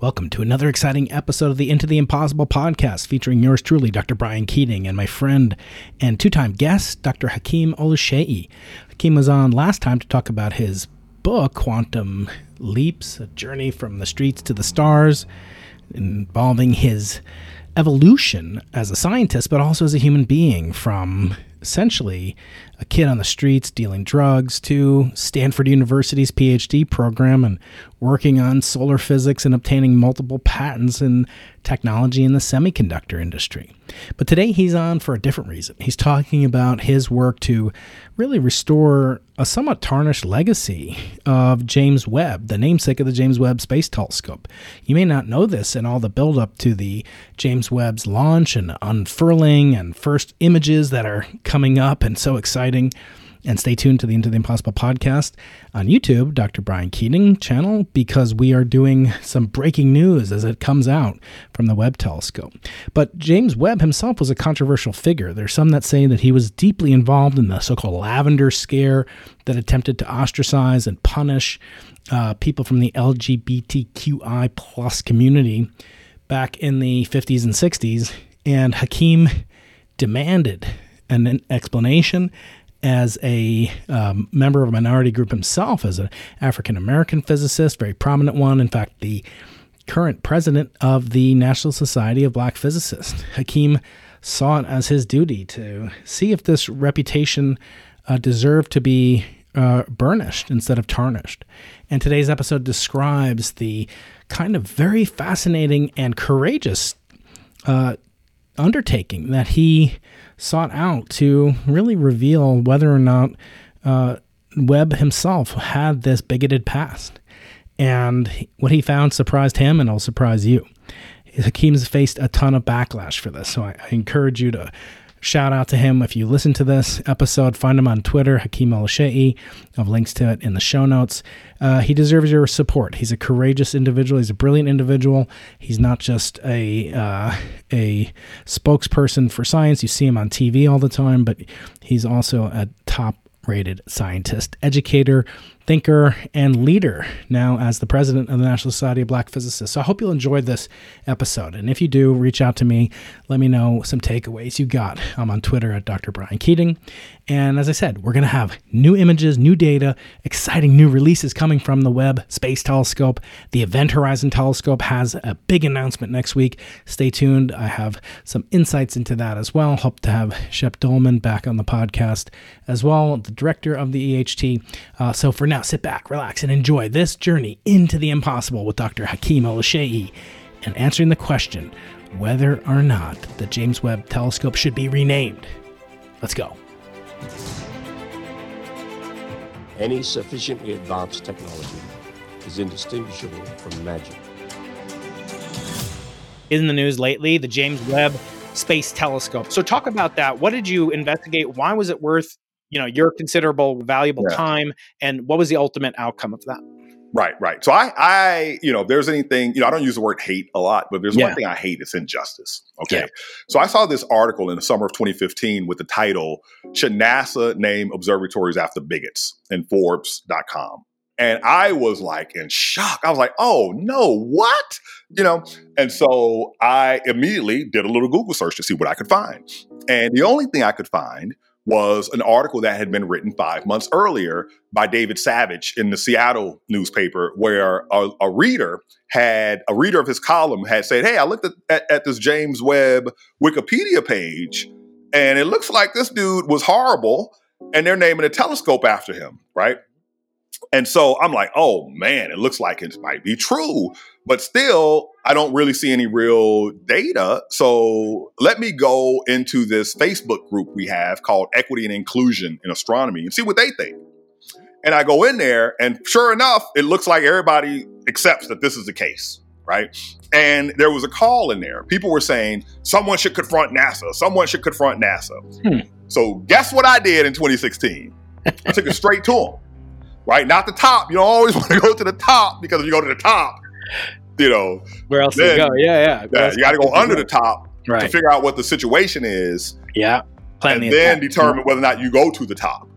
Welcome to another exciting episode of the Into the Impossible podcast featuring yours truly, Dr. Brian Keating, and my friend and two time guest, Dr. Hakeem Oluseyi. Hakeem was on last time to talk about his book, Quantum Leaps A Journey from the Streets to the Stars, involving his evolution as a scientist, but also as a human being from essentially a kid on the streets dealing drugs to Stanford University's PhD program and working on solar physics and obtaining multiple patents in technology in the semiconductor industry. But today he's on for a different reason. He's talking about his work to really restore a somewhat tarnished legacy of James Webb, the namesake of the James Webb Space Telescope. You may not know this in all the buildup to the James Webb's launch and unfurling and first images that are coming up and so exciting. And stay tuned to the Into the Impossible podcast on YouTube, Dr. Brian Keating channel, because we are doing some breaking news as it comes out from the Webb telescope. But James Webb himself was a controversial figure. There's some that say that he was deeply involved in the so called lavender scare that attempted to ostracize and punish uh, people from the LGBTQI plus community back in the 50s and 60s. And Hakeem demanded an explanation as a um, member of a minority group himself, as an African American physicist, very prominent one. In fact, the current president of the National Society of Black Physicists, Hakeem, saw it as his duty to see if this reputation uh, deserved to be uh, burnished instead of tarnished. And today's episode describes the kind of very fascinating and courageous uh, undertaking that he sought out to really reveal whether or not uh, Webb himself had this bigoted past. And what he found surprised him and it'll surprise you. Hakeem's faced a ton of backlash for this. So I, I encourage you to Shout out to him if you listen to this episode. Find him on Twitter, Hakeem Oluseyi. I have links to it in the show notes. Uh, he deserves your support. He's a courageous individual. He's a brilliant individual. He's not just a uh, a spokesperson for science. You see him on TV all the time, but he's also a top rated scientist, educator, thinker, and leader now as the president of the National Society of Black Physicists. So I hope you'll enjoy this episode. And if you do, reach out to me. Let me know some takeaways you got. I'm on Twitter at Dr. Brian Keating. And as I said, we're going to have new images, new data, exciting new releases coming from the Webb Space Telescope. The Event Horizon Telescope has a big announcement next week. Stay tuned. I have some insights into that as well. Hope to have Shep Doeleman back on the podcast as well, the director of the EHT. Uh, so for now, now sit back, relax, and enjoy this journey into the impossible with Dr. Hakeem Oluseyi and answering the question whether or not the James Webb Telescope should be renamed. Let's go. Any sufficiently advanced technology is indistinguishable from magic. In the news lately, the James Webb Space Telescope. So, talk about that. What did you investigate? Why was it worth you know your considerable valuable yeah. time and what was the ultimate outcome of that right right so i i you know if there's anything you know i don't use the word hate a lot but there's yeah. one thing i hate it's injustice okay yeah. so i saw this article in the summer of 2015 with the title should nasa name observatories after bigots in forbes.com and I was like in shock. I was like, oh no, what? You know? And so I immediately did a little Google search to see what I could find. And the only thing I could find was an article that had been written five months earlier by David Savage in the Seattle newspaper, where a, a reader had a reader of his column had said, Hey, I looked at, at, at this James Webb Wikipedia page, and it looks like this dude was horrible, and they're naming a telescope after him, right? And so I'm like, oh man, it looks like it might be true. But still, I don't really see any real data. So let me go into this Facebook group we have called Equity and Inclusion in Astronomy and see what they think. And I go in there, and sure enough, it looks like everybody accepts that this is the case, right? And there was a call in there. People were saying someone should confront NASA. Someone should confront NASA. Hmm. So guess what I did in 2016? I took it straight to them right? Not the top. You don't always want to go to the top because if you go to the top, you know, where else then, you go? Yeah, yeah. yeah you got to go under the top right. to figure out what the situation is. Yeah. Plan and the then determine whether or not you go to the top.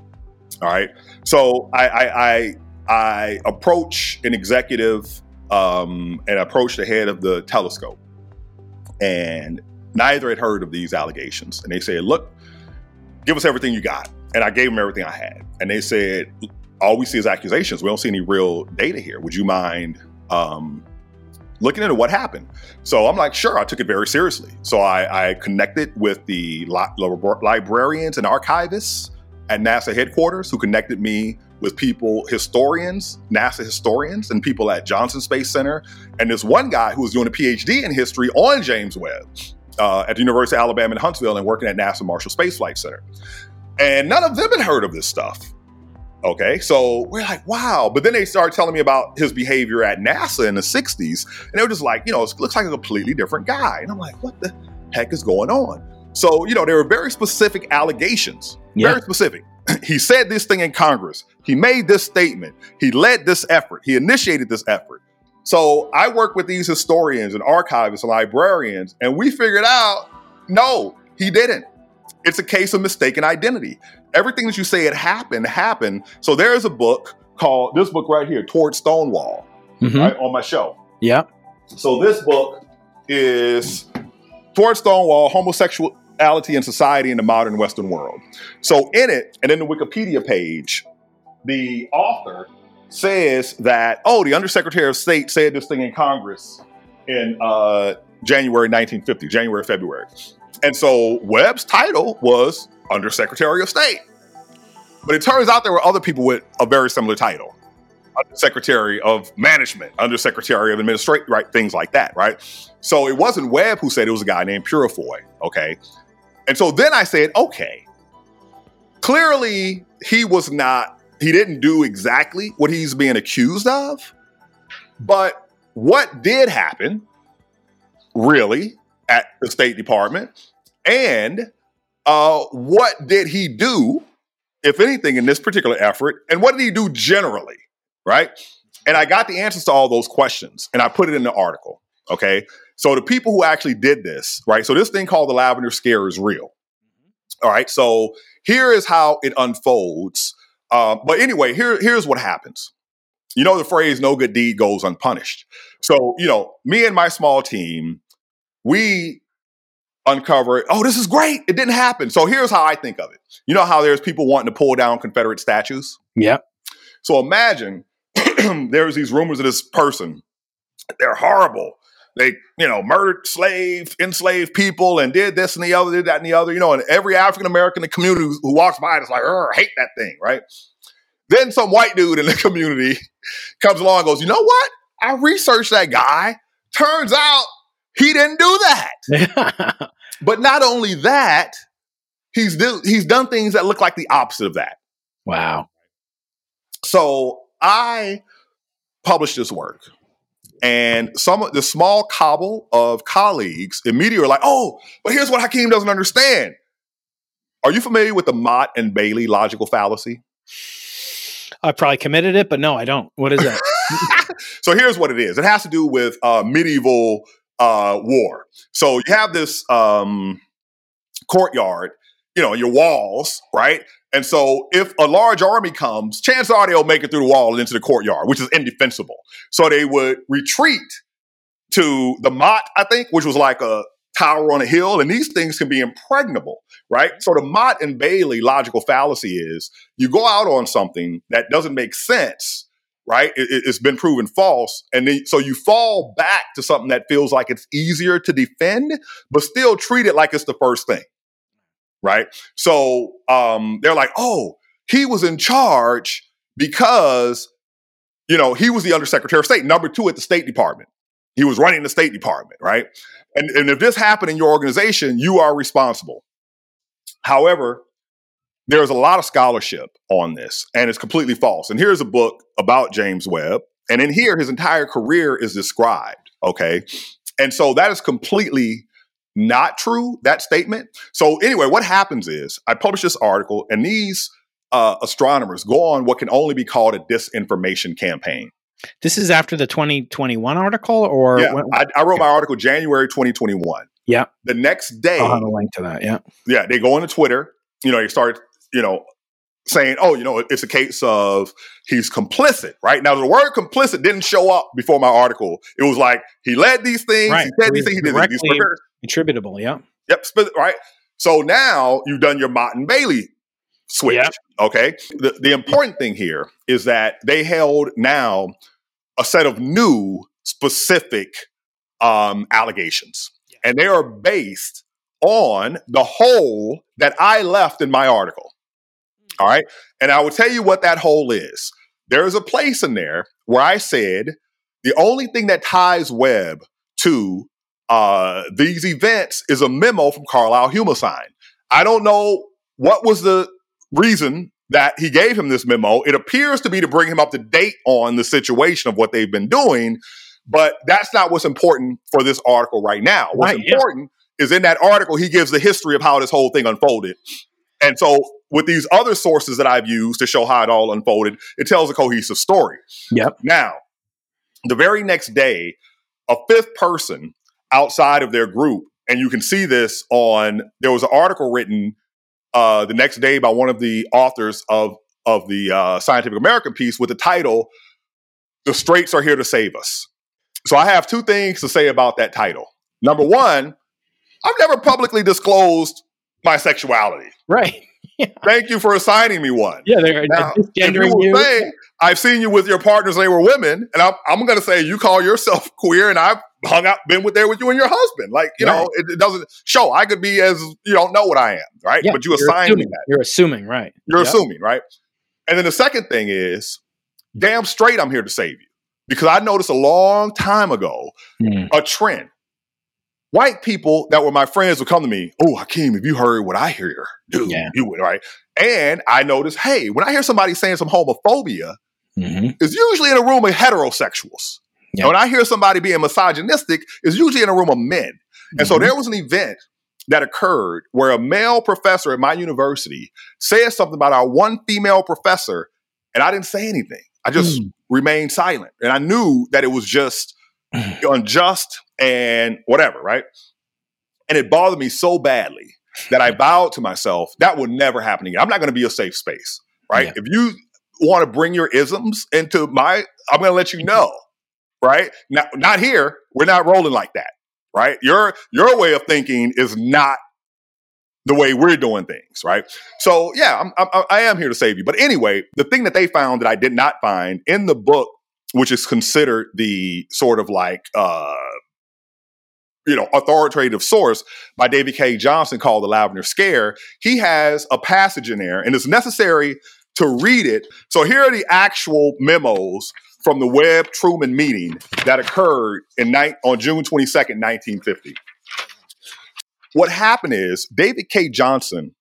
All right. So I I I, I approach an executive um, and approached the head of the telescope. And neither had heard of these allegations. And they said, Look, give us everything you got. And I gave them everything I had. And they said, All we see is accusations. We don't see any real data here. Would you mind um, looking into what happened? So I'm like, Sure. I took it very seriously. So I, I connected with the li- librarians and archivists at NASA headquarters who connected me with people, historians, NASA historians, and people at Johnson Space Center. And this one guy who was doing a PhD in history on James Webb uh, at the University of Alabama in Huntsville and working at NASA Marshall Space Flight Center. And none of them had heard of this stuff. Okay, so we're like, wow. But then they start telling me about his behavior at NASA in the 60s. And they were just like, you know, it looks like a completely different guy. And I'm like, what the heck is going on? So, you know, there were very specific allegations, yeah. very specific. he said this thing in Congress. He made this statement. He led this effort. He initiated this effort. So I work with these historians and archivists and librarians, and we figured out no, he didn't. It's a case of mistaken identity. Everything that you say it happened, happened. So there's a book called this book right here, Toward Stonewall, mm-hmm. right on my shelf. Yeah. So this book is Toward Stonewall, Homosexuality and Society in the Modern Western World. So in it, and in the Wikipedia page, the author says that, oh, the Undersecretary of State said this thing in Congress in uh, January 1950, January, February. And so Webb's title was Undersecretary of State. But it turns out there were other people with a very similar title. Undersecretary of Management, Undersecretary of Administration, right? Things like that, right? So it wasn't Webb who said it was a guy named Peurifoy, okay? And so then I said, okay, clearly he was not he didn't do exactly what he's being accused of. But what did happen, really, at the State Department, and uh, what did he do, if anything, in this particular effort, and what did he do generally, right? And I got the answers to all those questions, and I put it in the article. Okay, so the people who actually did this, right? So this thing called the Lavender Scare is real. All right, so here is how it unfolds uh, but anyway, here, here's what happens. You know the phrase "no good deed goes unpunished." So you know, me and my small team, we uncover. It, oh, this is great! It didn't happen. So here's how I think of it. You know how there's people wanting to pull down Confederate statues. Yeah. So imagine there's these rumors of this person. They're horrible. They, you know, murdered slave, enslaved people, and did this and the other, did that and the other. You know, and every African American in the community who, who walks by it is like, I hate that thing, right? Then some white dude in the community comes along and goes, you know what? I researched that guy. Turns out he didn't do that. but not only that, he's do, he's done things that look like the opposite of that. Wow. So I published this work and some of the small cobble of colleagues immediately were like, oh, but here's what Hakeem doesn't understand. Are you familiar with the Motte and Bailey logical fallacy? I probably committed it, but no, I don't. What is that? so here's what it is. It has to do with uh, medieval uh, war. So you have this um, courtyard, you know, your walls, right? And so if a large army comes, chances are they'll make it through the wall and into the courtyard, which is indefensible. So they would retreat to the Motte, I think, which was like a tower on a hill, and these things can be impregnable, right? So the Motte and Bailey logical fallacy is you go out on something that doesn't make sense, right? It, has been proven false, and then, so you fall back to something that feels like it's easier to defend, but still treat it like it's the first thing right? So um, they're like, oh, he was in charge because, you know, he was the undersecretary of state, number two at the State Department. He was running the State Department, right? And, and if this happened in your organization, you are responsible. However, there's a lot of scholarship on this, and it's completely false. And here's a book about James Webb. And in here, his entire career is described. Okay. And so that is completely not true, that statement. So, anyway, what happens is I publish this article, and these uh, astronomers go on what can only be called a disinformation campaign. This is after the 2021 article, or yeah, when, I, I, wrote my article January 2021. Yeah. The next day, I'll have a link to that. Yeah. Yeah. They go on to Twitter. You know, they start, you know, saying, oh, you know, it's a case of he's complicit, right? Now, the word complicit didn't show up before my article. It was like he led these things, right. he said these things, he did these. Attributable, yeah. Yep, right. So now you've done your Motte Bailey switch. Yep. Okay. The, the important thing here is that they held now a set of new specific um, allegations, and they are based on the hole that I left in my article. All right. And I will tell you what that hole is. There is a place in there where I said the only thing that ties Webb to uh, these events is a memo from Carlisle Humelsine. I don't know what was the reason that he gave him this memo. It appears to be to bring him up to date on the situation of what they've been doing, but that's not what's important for this article right now. What's right, important yeah. is in that article, he gives the history of how this whole thing unfolded. And so, with these other sources that I've used to show how it all unfolded, it tells a cohesive story. Yep. Now, the very next day, a fifth person outside of their group, and you can see this on, there was an article written uh, the next day by one of the authors of of the uh, Scientific American piece with the title "The Straights Are Here to Save Us." So I have two things to say about that title. Number one, I've never publicly disclosed my sexuality. Right. Yeah. Thank you for assigning me one. Yeah, they're now, gendering you. Say, I've seen you with your partners; they were women, and I'm, I'm going to say you call yourself queer, and I've hung out, been with there with you and your husband. Like, you right. know, it, it, doesn't show. I could be as you don't know what I am, right? Yeah, but you assign me that. You're assuming, right? You're yep. assuming, right? And then the second thing is, damn straight, I'm here to save you because I noticed a long time ago mm. a trend. White people that were my friends would come to me, oh, Hakeem, if you heard what I hear, dude, yeah. you would, right? And I noticed, hey, when I hear somebody saying some homophobia, mm-hmm. it's usually in a room of heterosexuals. Yep. When I hear somebody being misogynistic, it's usually in a room of men. And mm-hmm. so there was an event that occurred where a male professor at my university said something about our one female professor, and I didn't say anything. I just mm. remained silent. And I knew that it was just unjust and whatever, right? And it bothered me so badly that I vowed to myself that would never happen again. I'm not going to be a safe space, right? Yeah. If you want to bring your isms into my, I'm going to let you mm-hmm. know right? Now, not here. We're not rolling like that, right? Your your way of thinking is not the way we're doing things, right? So yeah, I'm, I'm, I am here to save you. But anyway, the thing that they found that I did not find in the book, which is considered the sort of like uh, you know authoritative source by David K. Johnson called the Lavender Scare, he has a passage in there, and it's necessary to read it. So here are the actual memos from the Webb Truman meeting that occurred in ni- on June 22nd, 1950. What happened is David K. Johnson.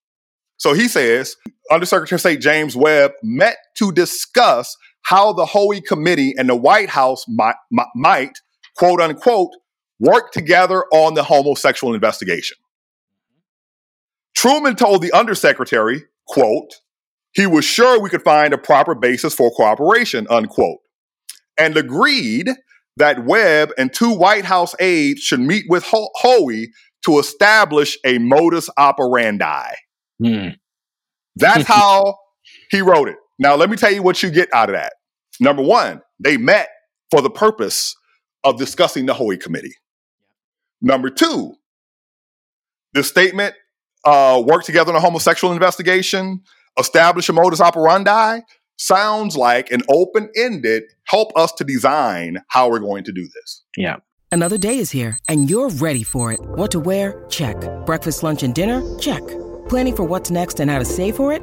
so he says, Undersecretary of State James Webb met to discuss how the Hoey Committee and the White House might, might quote unquote, work together on the homosexual investigation. Truman told the undersecretary, quote, he was sure we could find a proper basis for cooperation, unquote and agreed that Webb and two White House aides should meet with Ho- Hoey to establish a modus operandi. Mm. That's how he wrote it. Now, let me tell you what you get out of that. Number one, they met for the purpose of discussing the Hoey Committee. Number two, the statement uh, work together on a homosexual investigation, establish a modus operandi sounds like an open ended help us to design how we're going to do this. Yeah. Another day is here and you're ready for it. What to wear? Check. Breakfast, lunch, and dinner? Check. Planning for what's next and how to save for it?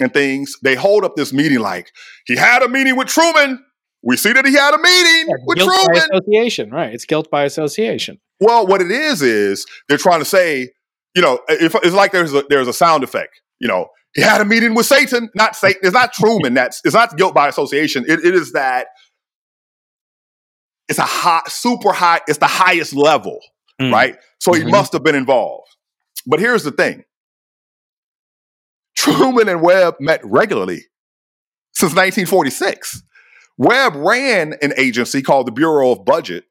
and things, they hold up this meeting like he had a meeting with Truman. We see that he had a meeting yeah, with guilt Truman. By association, right? It's guilt by association. Well, what it is is they're trying to say, you know, if, it's like there's a, there's a sound effect. You know, he had a meeting with Satan. Not Satan. It's not Truman. That's it's not guilt by association. it, it is that it's a high, super high. It's the highest level, mm. right? So mm-hmm. he must have been involved. But here's the thing: Truman and Webb met regularly since 1946. Webb ran an agency called the Bureau of Budget,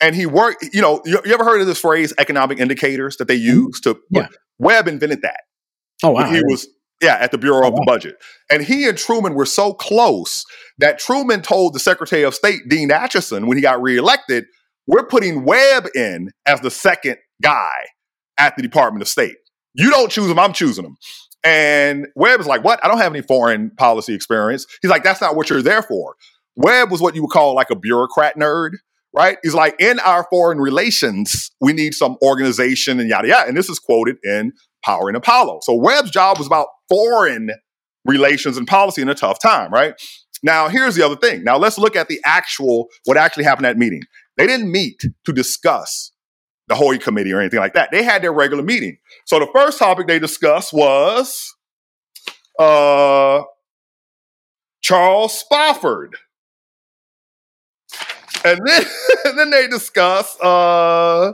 and he worked. You know, you, you ever heard of this phrase, economic indicators, that they mm-hmm. use to? Yeah. Webb invented that. Oh wow! He was yeah at the Bureau oh, of the wow. Budget, and he and Truman were so close that Truman told the Secretary of State Dean Acheson when he got reelected, "We're putting Webb in as the second guy at the Department of State. You don't choose him; I'm choosing him." And Webb is like, "What? I don't have any foreign policy experience." He's like, "That's not what you're there for." Webb was what you would call like a bureaucrat nerd right? He's like, in our foreign relations, we need some organization and yada yada. And this is quoted in Powering Apollo. So Webb's job was about foreign relations and policy in a tough time, right? Now, here's the other thing. Now, let's look at the actual, what actually happened at meeting. They didn't meet to discuss the Committee or anything like that. They had their regular meeting. So the first topic they discussed was uh, Charles Spofford. And then, and then they discuss, uh,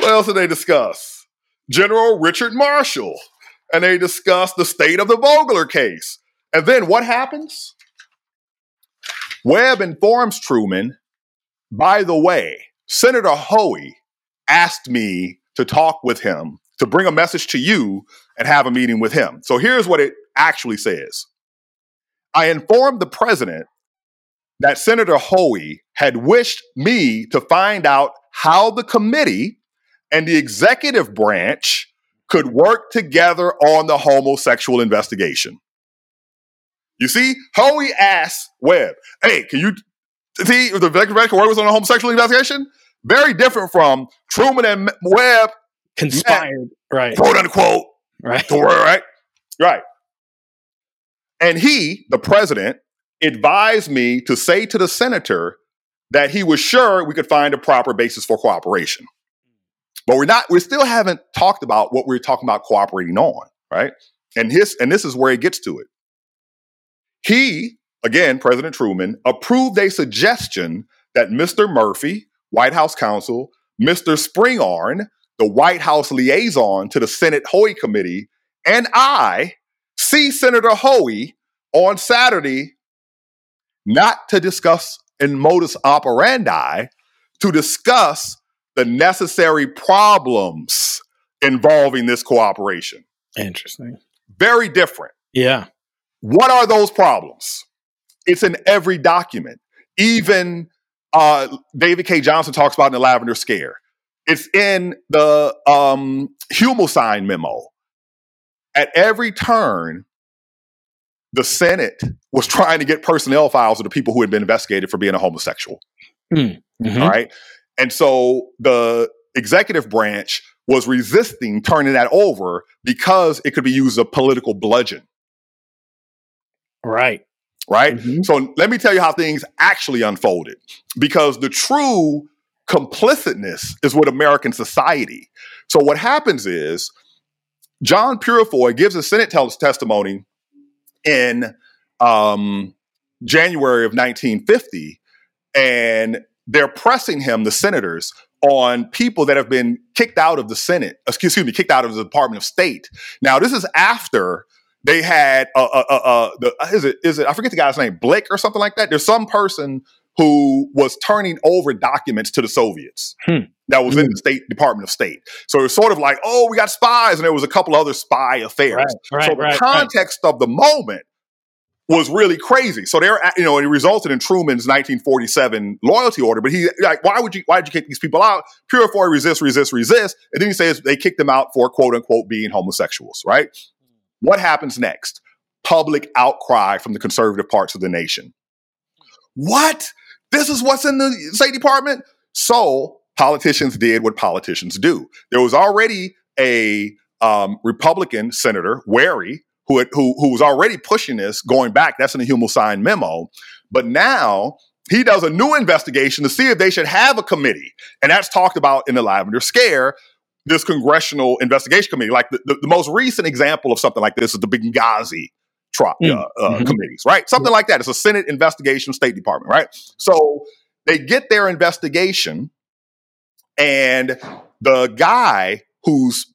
what else did they discuss? General Richard Marshall. And they discuss the state of the Vogeler case. And then what happens? Webb informs Truman, by the way, Senator Hoey asked me to talk with him, to bring a message to you and have a meeting with him. So here's what it actually says I informed the president that Senator Hoey had wished me to find out how the committee and the executive branch could work together on the homosexual investigation. You see, Hoey asked Webb, hey, can you see if the executive branch work was on a homosexual investigation? Very different from Truman and Webb conspired, right? Quote unquote, right? To right? Right. And he, the president, advised me to say to the senator that he was sure we could find a proper basis for cooperation. But we're not, we still haven't talked about what we're talking about cooperating on, right? And his and this is where it gets to it. He, again, President Truman, approved a suggestion that Mr. Murphy, White House counsel, Mr. Spingarn, the White House liaison to the Senate Hoey Committee, and I see Senator Hoey on Saturday not to discuss in modus operandi, to discuss the necessary problems involving this cooperation. Interesting. Very different. Yeah. What are those problems? It's in every document. Even uh, David K. Johnson talks about in the Lavender Scare. It's in the um, Humelsine memo. At every turn, the Senate was trying to get personnel files of the people who had been investigated for being a homosexual. Mm, mm-hmm. All right. And so the executive branch was resisting turning that over because it could be used as a political bludgeon. Right. Right. Mm-hmm. So let me tell you how things actually unfolded because the true complicitness is with American society. So what happens is John Peurifoy gives a Senate testimony in um, January of 1950, and they're pressing him, the senators, on people that have been kicked out of the Senate, excuse me, kicked out of the Department of State. Now, this is after they had uh, uh, uh, uh the is it is it I forget the guy's name, Blake or something like that. There's some person who was turning over documents to the Soviets hmm. that was hmm. in the State Department of State. So it was sort of like, oh, we got spies, and there was a couple other spy affairs. Right, right, so the right, context of the moment was really crazy. So they're, you know, it resulted in Truman's 1947 loyalty order. But he, like, why would you, why did you kick these people out? Peurifoy resist, resist, resist. And then he says they kicked them out for quote unquote being homosexuals, right? What happens next? Public outcry from the conservative parts of the nation. What? This is what's in the State Department. So politicians did what politicians do. There was already a um, Republican senator, Wherry, who, had, who, who was already pushing this going back. That's in the Humelsine memo. But now he does a new investigation to see if they should have a committee. And that's talked about in the Lavender Scare. This congressional investigation committee. Like the, the, the, most recent example of something like this is the Benghazi tri- mm. uh, uh, mm-hmm. committees, right? Something like that. It's a Senate investigation, State Department, right? So they get their investigation, and the guy who's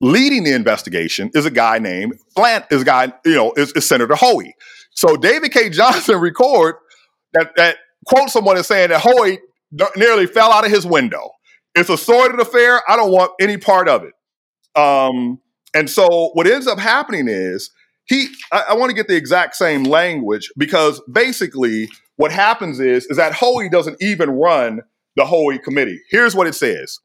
leading the investigation is a guy named Flant, is a guy, you know, is, is Senator Hoey. So David K. Johnson record that, that quote someone as saying that Hoey nearly fell out of his window. It's a sordid affair. I don't want any part of it. Um, and so what ends up happening is he I, I want to get the exact same language because basically what happens is is that Hoey doesn't even run the Hoey committee. Here's what it says.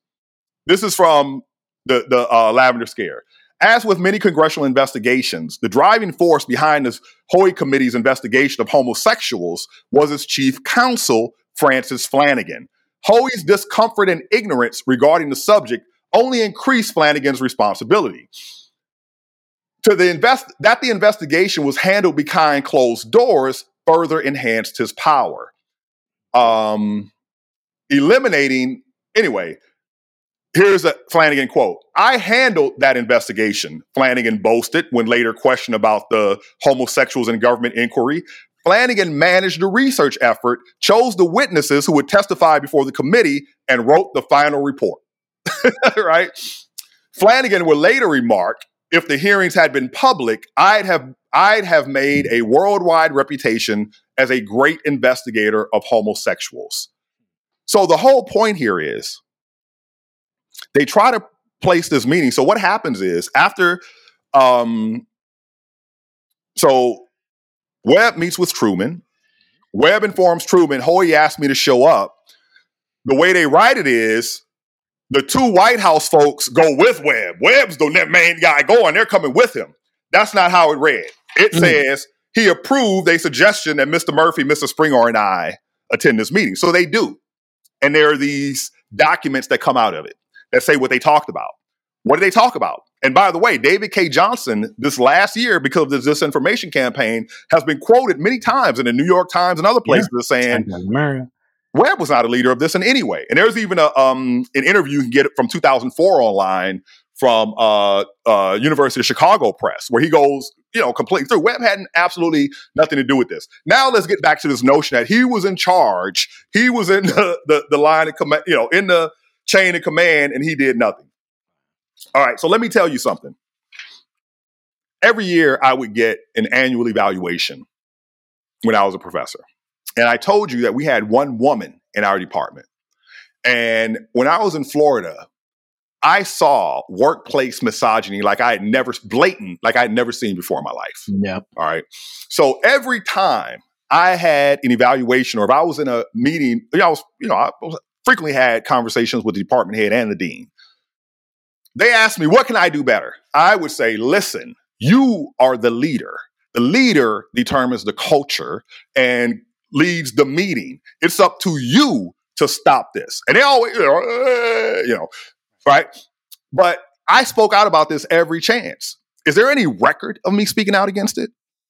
This is from the the uh, Lavender Scare. As with many congressional investigations, the driving force behind this Hoey Committee's investigation of homosexuals was its chief counsel, Francis Flanagan. Hoey's discomfort and ignorance regarding the subject only increased Flanagan's responsibility. To the invest that the investigation was handled behind closed doors further enhanced his power. Um, eliminating anyway, Here's a Flanagan quote. I handled that investigation, Flanagan boasted when later questioned about the homosexuals in government inquiry. Flanagan managed the research effort, chose the witnesses who would testify before the committee, and wrote the final report. right? Flanagan would later remark, if the hearings had been public, I'd have I'd have made a worldwide reputation as a great investigator of homosexuals. So the whole point here is they try to place this meeting. So what happens is after, um, so Webb meets with Truman. Webb informs Truman, Hoey asked me to show up. The way they write it is the two White House folks go with Webb. Webb's the main guy going. They're coming with him. That's not how it read. It mm. says he approved a suggestion that Mr. Murphy, Mr. Springer, and I attend this meeting. So they do. And there are these documents that come out of it that say what they talked about. What did they talk about? And by the way, David K. Johnson, this last year, because of this disinformation campaign, has been quoted many times in the New York Times and other places yeah. saying Webb was not a leader of this in any way. And there's even a um, an interview you can get from 2004 online from uh, uh, University of Chicago Press, where he goes, you know, completely through. Webb had absolutely nothing to do with this. Now let's get back to this notion that he was in charge. He was in the, the, the line of command, you know, in the chain of command, and he did nothing. All right, so let me tell you something. Every year, I would get an annual evaluation when I was a professor. And I told you that we had one woman in our department. And when I was in Florida, I saw workplace misogyny like I had never blatant, like I had never seen before in my life. Yeah. All right. So every time I had an evaluation or if I was in a meeting, you know, I was, you know, I frequently had conversations with the department head and the dean. They asked me, what can I do better? I would say, listen, you are the leader. The leader determines the culture and leads the meeting. It's up to you to stop this. And they always, you know, uh, you know, right? But I spoke out about this every chance. Is there any record of me speaking out against it?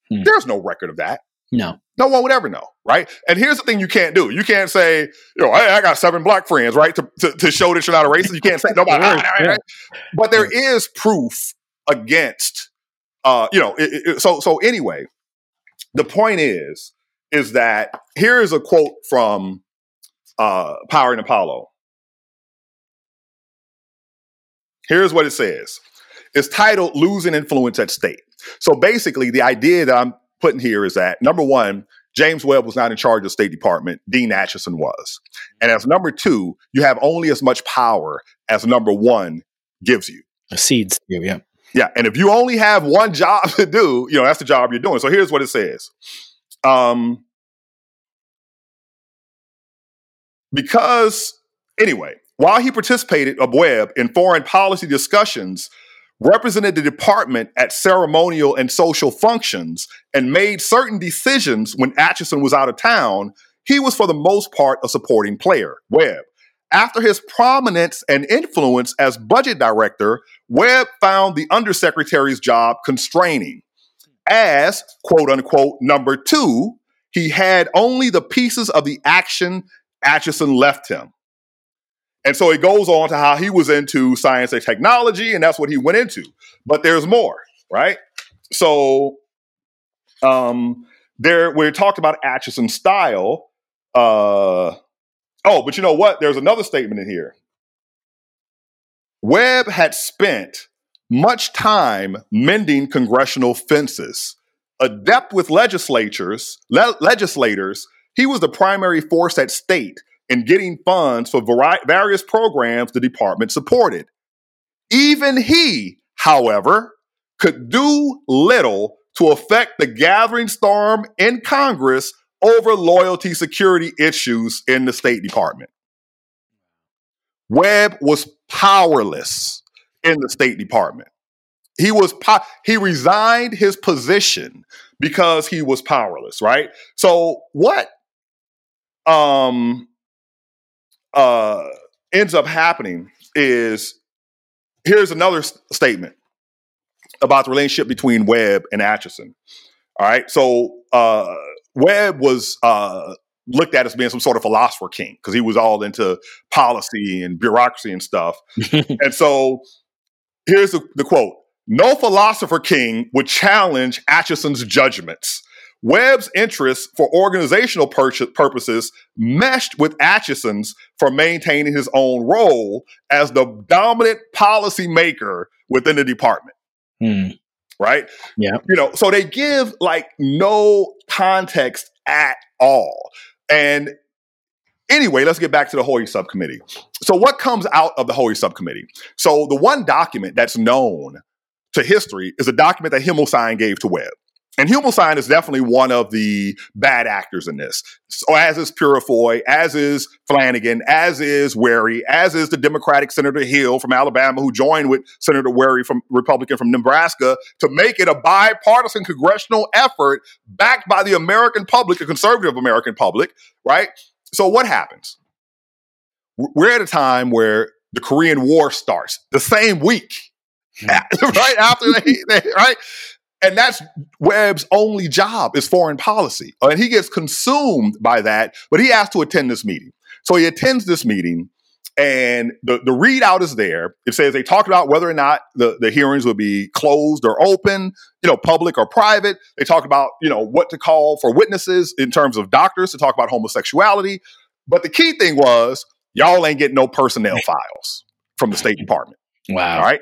Hmm. There's no record of that. No. No one would ever know, right? And here's the thing you can't do. You can't say, you know, I, I got seven black friends, right? To, to, to, show that you're not a racist. You can't say nobody. right? But there is proof against, uh, you know, it, it, so, so anyway, the point is, is that here is a quote from uh, Powering Apollo. Here's what it says. It's titled Losing Influence at State. So basically, the idea that I'm putting here is that number one, James Webb was not in charge of the State Department. Dean Acheson was. And as number two, you have only as much power as number one gives you. The seeds give, yeah. Yeah. And if you only have one job to do, you know, that's the job you're doing. So here's what it says. Um, because, anyway, while he participated of Webb in foreign policy discussions represented the department at ceremonial and social functions, and made certain decisions when Acheson was out of town, he was for the most part a supporting player, Webb. After his prominence and influence as budget director, Webb found the undersecretary's job constraining. As, quote unquote, number two, he had only the pieces of the action Acheson left him. And so it goes on to how he was into science and technology, and that's what he went into. But there's more, right? So um there we talked about Acheson style. Uh oh, but you know what? There's another statement in here. Webb had spent much time mending congressional fences. Adept with legislatures, le- legislators, he was the primary force at state in getting funds for vari- various programs the department supported. Even he, however, could do little to affect the gathering storm in Congress over loyalty security issues in the State Department. Webb was powerless in the State Department. He was po- he resigned his position because he was powerless, right? So what um uh ends up happening is here's another s- statement about the relationship between Webb and Acheson. All right. So uh, Webb was uh, looked at as being some sort of philosopher king because he was all into policy and bureaucracy and stuff. and so here's the, the quote No philosopher king would challenge Acheson's judgments. Webb's interests for organizational pur- purposes meshed with Acheson's for maintaining his own role as the dominant policymaker within the department Hmm. right? Yeah. You know, so they give like no context at all. And anyway, let's get back to the Hoey subcommittee. So, what comes out of the Hoey subcommittee? So, the one document that's known to history is a document that Himmelstein gave to Webb. And Himmelstein is definitely one of the bad actors in this. So oh, as is Peurifoy, as is Flanagan, as is Wherry, as is the Democratic Senator Hill from Alabama, who joined with Senator Wherry from Republican from Nebraska to make it a bipartisan congressional effort backed by the American public, the conservative American public, right? So what happens? We're at a time where the Korean War starts the same week, hmm. right after they, they right and that's Webb's only job is foreign policy. And he gets consumed by that, but he has to attend this meeting. So he attends this meeting, and the, the readout is there. It says they talk about whether or not the, the hearings will be closed or open, you know, public or private. They talk about, you know, what to call for witnesses in terms of doctors to talk about homosexuality. But the key thing was y'all ain't getting no personnel files from the State Department. Wow. All right.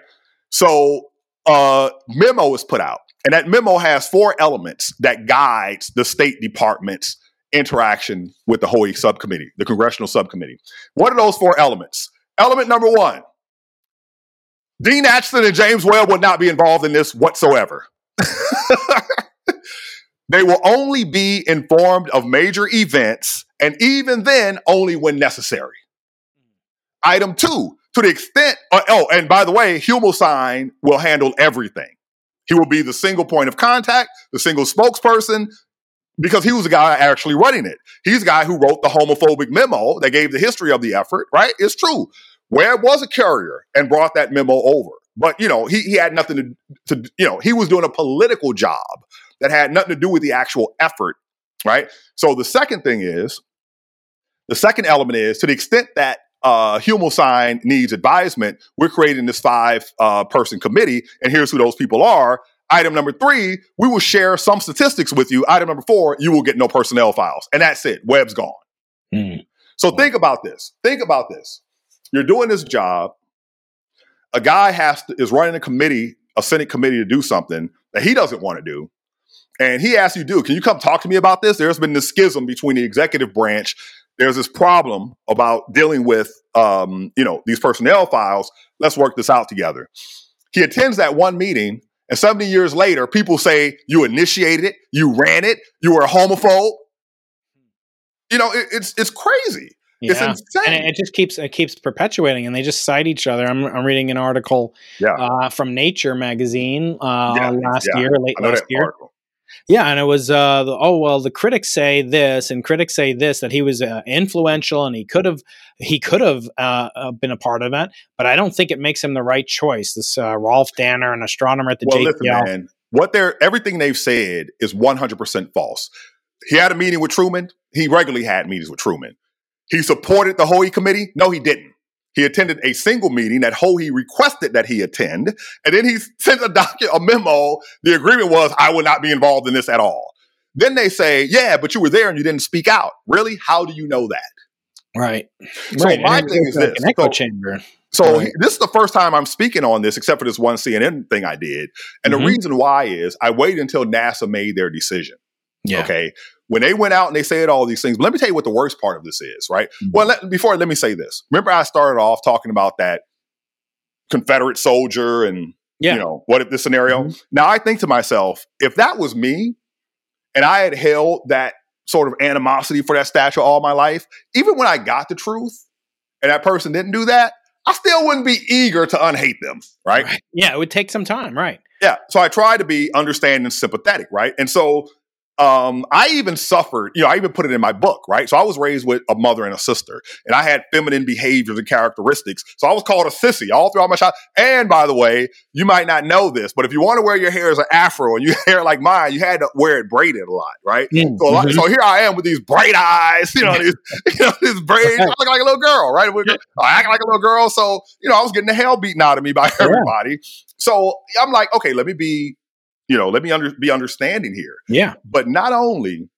So uh memo is put out and that memo has four elements that guides the State Department's interaction with the Hoey subcommittee, the congressional subcommittee. What are those four elements? Element number one Dean Acheson and James Webb will not be involved in this whatsoever. they will only be informed of major events, and even then, only when necessary. Item two, to the extent, uh, oh, and by the way, Himmelstein will handle everything. He will be the single point of contact, the single spokesperson, because he was the guy actually running it. He's the guy who wrote the homophobic memo that gave the history of the effort, right? It's true. Webb was a carrier and brought that memo over. But, you know, he, he had nothing to, to, you know, he was doing a political job that had nothing to do with the actual effort, right? So the second thing is, the second element is to the extent that uh, Himmelstein needs advisement, we're creating this five uh, person committee, and here's who those people are. Item number three, we will share some statistics with you. Item number four, you will get no personnel files. And that's it. Webb's gone. Hmm. So think about this. Think about this. You're doing this job. A guy has to, is running a committee, a Senate committee to do something that he doesn't want to do. And he asks you, dude, can you come talk to me about this? There's been this schism between the executive branch there's this problem about dealing with um, you know these personnel files. Let's work this out together. He attends that one meeting and 70 years later people say you initiated it. You ran it. You were a homophobe. You know it, it's it's crazy. It's Yeah. insane. and it, just keeps it keeps perpetuating and they just cite each other. I'm, I'm reading an article yeah. uh, from nature magazine uh, Yeah, last year late last year. article. Yeah and it was uh, the, oh well the critics say this and critics say this that he was uh, influential and he could have he could have uh, uh, been a part of that but i don't think it makes him the right choice this uh, rolf danner an astronomer at the well JPL. listen man what they're everything they've said is 100% false. He had a meeting with truman. He regularly had meetings with truman. He supported the Hoey committee? No he didn't He attended a single meeting that Hoey requested that he attend, and then he sent a document, a memo. The agreement was, "I will not be involved in this at all." Then they say, "Yeah, but you were there and you didn't speak out." Really? How do you know that? Right. So right. my And thing is like this. an echo So- chamber. So Right. this is the first time I'm speaking on this, except for this one CNN thing I did. And Mhm. the reason why is I waited until NASA made their decision. Yeah. Okay. When they went out and they said all these things, but let me tell you what the worst part of this is, right? Mhm. Well, let, before let me say this. Remember, I started off talking about that Confederate soldier and Yeah. you know what if this scenario. Mhm. Now I think to myself, if that was me, and I had held that sort of animosity for that statue all my life, even when I got the truth, and that person didn't do that, I still wouldn't be eager to unhate them, right? Right. Yeah. It would take some time. Right. Yeah. So I try to be understanding and sympathetic, right? And so um, I even suffered, you know, I even put it in my book, right? So I was raised with a mother and a sister, and I had feminine behaviors and characteristics. So I was called a sissy all throughout my child. And by the way, you might not know this, but if you want to wear your hair as an afro and you hair like mine, you had to wear it braided a lot, right? So, a lot, Mhm. so here I am with these bright eyes, you know, these, you know, these braids. I look like a little girl, right? I act like a little girl. So, you know, I was getting the hell beaten out of me by everybody. So I'm like, okay, let me be, you know, let me under, be understanding here. Yeah. But not only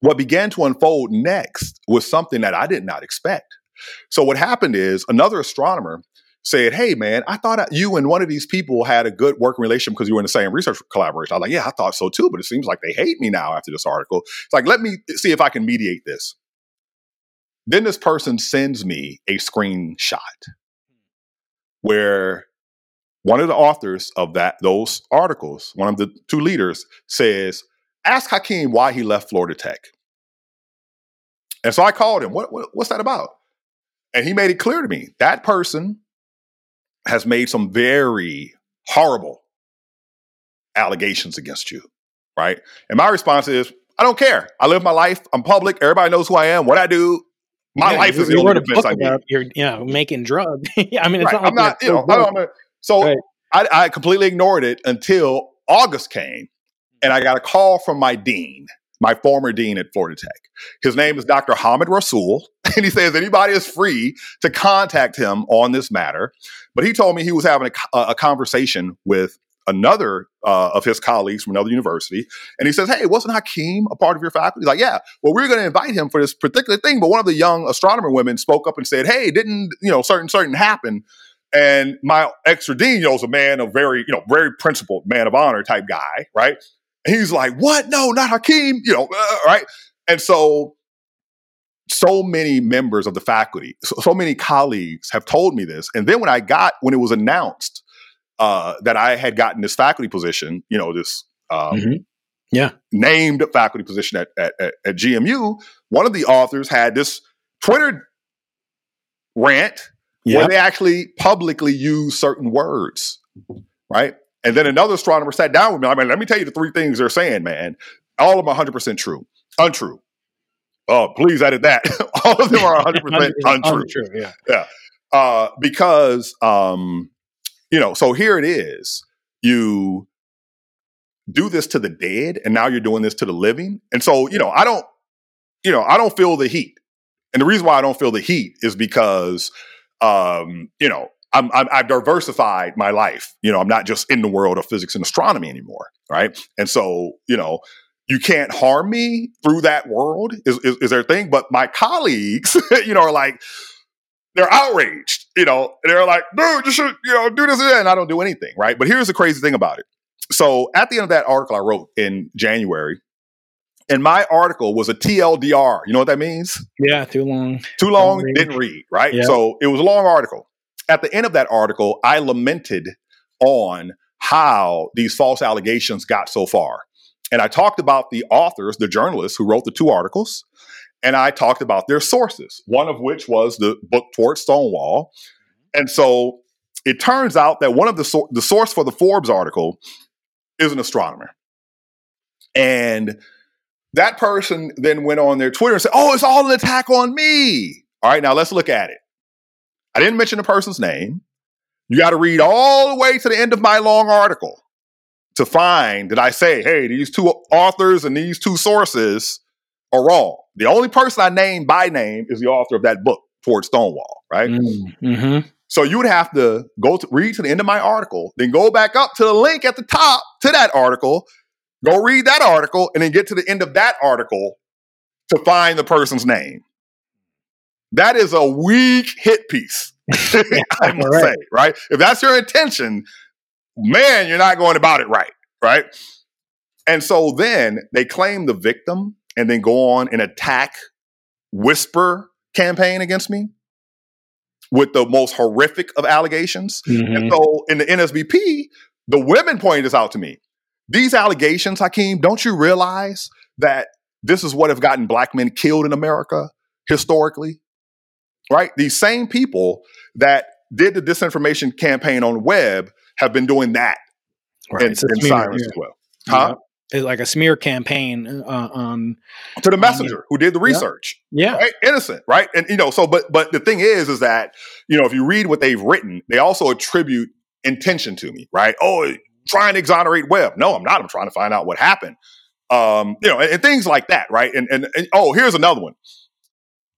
what began to unfold next was something that I did not expect. So what happened is another astronomer said, "Hey, man, I thought you and one of these people had a good working relationship because you were in the same research collaboration." I was like, "Yeah, I thought so too, but it seems like they hate me now after this article." It's like, let me see if I can mediate this. Then this person sends me a screenshot where one of the authors of that those articles, one of the two leaders, says, "Ask Hakeem why he left Florida Tech." And so I called him. What, what what's that about? And he made it clear to me that person has made some very horrible allegations against you, right? And my response is, I don't care. I live my life. I'm public. Everybody knows who I am. What I do. My Yeah, life is the only defense I need. You're you know, making drugs. I mean, it's Right. not like I'm not, you know, so I broke. don't, so Right. I, I completely ignored it until August came, and I got a call from my dean, my former dean at Florida Tech. His name is Dr. Hamid Rassoul, and he says anybody is free to contact him on this matter. But he told me he was having a, a conversation with another uh, of his colleagues from another university, and he says, "Hey, wasn't Hakeem a part of your faculty?" He's like, "Yeah." Well, we were going to invite him for this particular thing, but one of the young astronomer women spoke up and said, "Hey, didn't you know certain certain happen?" And my extra dean, is a man of very, you know, very principled, man of honor type guy, right? And he's like, "What? No, not Hakeem," you know, uh, right? And so, so many members of the faculty, so, so many colleagues have told me this. And then when I got, when it was announced uh, that I had gotten this faculty position, you know, this um, Mhm. Yeah. named faculty position at, at, at, at GMU, one of the authors had this Twitter rant Yeah. where they actually publicly use certain words, right? And then another astronomer sat down with me. I mean, let me tell you the three things they're saying, man. All of them 100% true. Untrue. Oh, please edit that. All of them are 100% untrue. Yeah. Uh, because, um, you know, so here it is. You do this to the dead, and now you're doing this to the living. And so, you know, I don't, you know, I don't feel the heat. And the reason why I don't feel the heat is because, um, you know, I'm, I'm, I've diversified my life. You know, I'm not just in the world of physics and astronomy anymore, right? And so, you know, you can't harm me through that world is, is, is their thing. But my colleagues, you know, are like, they're outraged. You know, they're like, dude, you should, you know, do this and that. And I don't do anything, right? But here's the crazy thing about it. So at the end of that article I wrote in January, and my article was a TLDR. You know what that means? Yeah. Too long. Too long, read. didn't read, right? Yeah. So it was a long article. At the end of that article, I lamented on how these false allegations got so far. And I talked about the authors, the journalists who wrote the two articles, and I talked about their sources, one of which was the book Towards Stonewall. And so it turns out that one of the, sor- the source for the Forbes article is an astronomer. And that person then went on their Twitter and said, Oh, it's all an attack on me. All right, now let's look at it. I didn't mention the person's name. You got to read all the way to the end of my long article to find that I say, hey, these two authors and these two sources are wrong. The only person I name by name is the author of that book, Ford Stonewall, right? Mm-hmm. So you would have to go to read to the end of my article, then go back up to the link at the top to that article, go read that article, and then get to the end of that article to find the person's name. That is a weak hit piece. I must right. say, right? If that's your intention, man, you're not going about it right, right? And so then they claim the victim and then go on and attack whisper campaign against me with the most horrific of allegations. Mm-hmm. And so in the NSBP, the women pointed this out to me. These allegations, Hakeem, don't you realize that this is what have gotten black men killed in America historically? Right? These same people that did the disinformation campaign on Webb have been doing that right. in, in sirens yeah. as well. Huh? It's like a smear campaign uh, on to the messenger um, who did the research. Yeah, right? innocent, right? And you know, so but but the thing is, is that you know if you read what they've written, they also attribute intention to me, right? Oh, trying to exonerate Webb. No, I'm not. I'm trying to find out what happened. Um, you know, and, and things like that, right? And, and and oh, here's another one.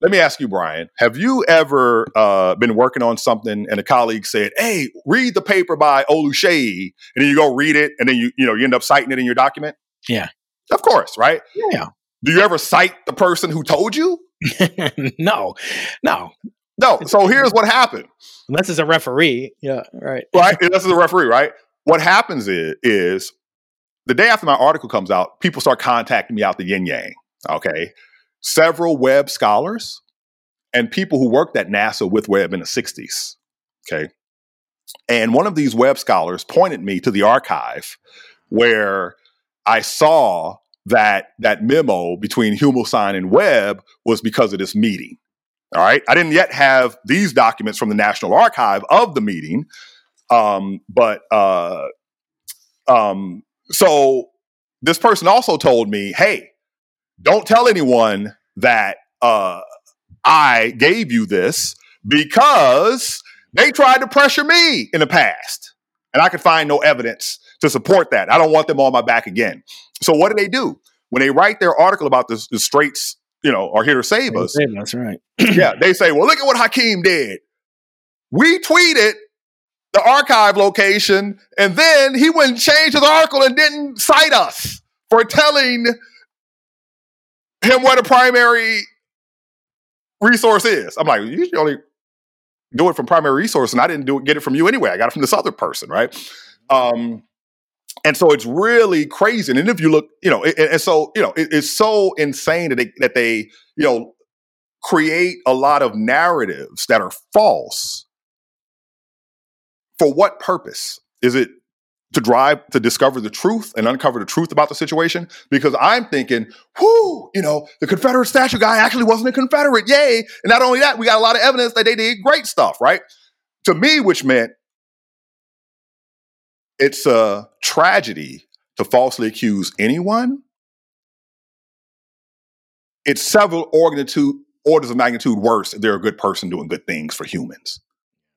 Let me ask you, Brian, have you ever uh, been working on something and a colleague said, Hey, read the paper by Oluseyi, and then you go read it, and then you, you know, you end up citing it in your document? Yeah. Of course, right? Yeah. Do you ever cite the person who told you? no, no. No. So here's what happened. Unless it's a referee. Yeah, right. Right. Unless it's a referee, right? What happens is, is the day after my article comes out, people start contacting me out the yin yang. Okay several Webb scholars and people who worked at NASA with Webb in the 60s. Okay. And one of these Webb scholars pointed me to the archive where I saw that that memo between Humelsine and Webb was because of this meeting. All right. I didn't yet have these documents from the National Archive of the meeting. Um, but uh, um, so this person also told me, hey, don't tell anyone that uh, I gave you this because they tried to pressure me in the past. And I could find no evidence to support that. I don't want them on my back again. So what do they do? When they write their article about the, the Straights, you know, are here to save us. That's right. yeah, they say, well, look at what Hakeem did. We tweeted the archive location, and then he went and changed his article and didn't cite us for telling him what a primary resource is. I'm like, you should only do it from primary resource, and I didn't do it, get it from you anyway. I got it from this other person, right? Um, and so it's really crazy. And if you look, you know, and, and so you know, it, it's so insane that they that they you know create a lot of narratives that are false. For what purpose? Is it to drive to discover the truth and uncover the truth about the situation because I'm thinking, whoo, you know, the Confederate statue guy actually wasn't a Confederate. Yay. And not only that, we got a lot of evidence that they did great stuff, right? To me, which meant it's a tragedy to falsely accuse anyone. It's several orders of magnitude worse if they're a good person doing good things for humans,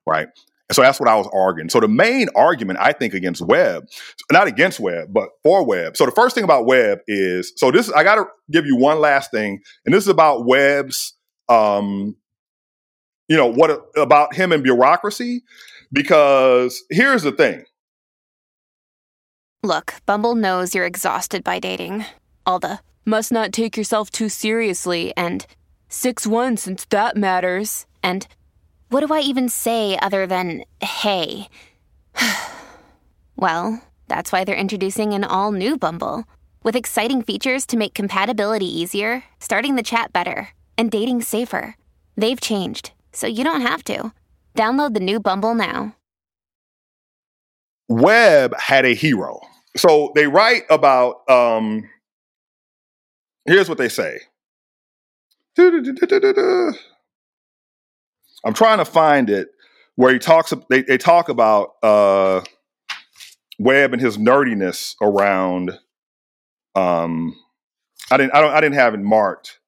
right? And so that's what I was arguing. So the main argument I think against Webb, not against Webb, but for Webb. So the first thing about Webb is so this I got to give you one last thing, and this is about Webb's, um, you know, what about him and bureaucracy? Because here's the thing. Look, Bumble knows you're exhausted by dating. All the must not take yourself too seriously and six one since that matters and what do I even say other than hey? well, that's why they're introducing an all new Bumble with exciting features to make compatibility easier, starting the chat better, and dating safer. They've changed, so you don't have to. Download the new Bumble now. Webb had a hero. So they write about, um, here's what they say. I'm trying to find it where he talks. They, they talk about uh, Webb and his nerdiness around. Um, I didn't. I don't. I didn't have it marked.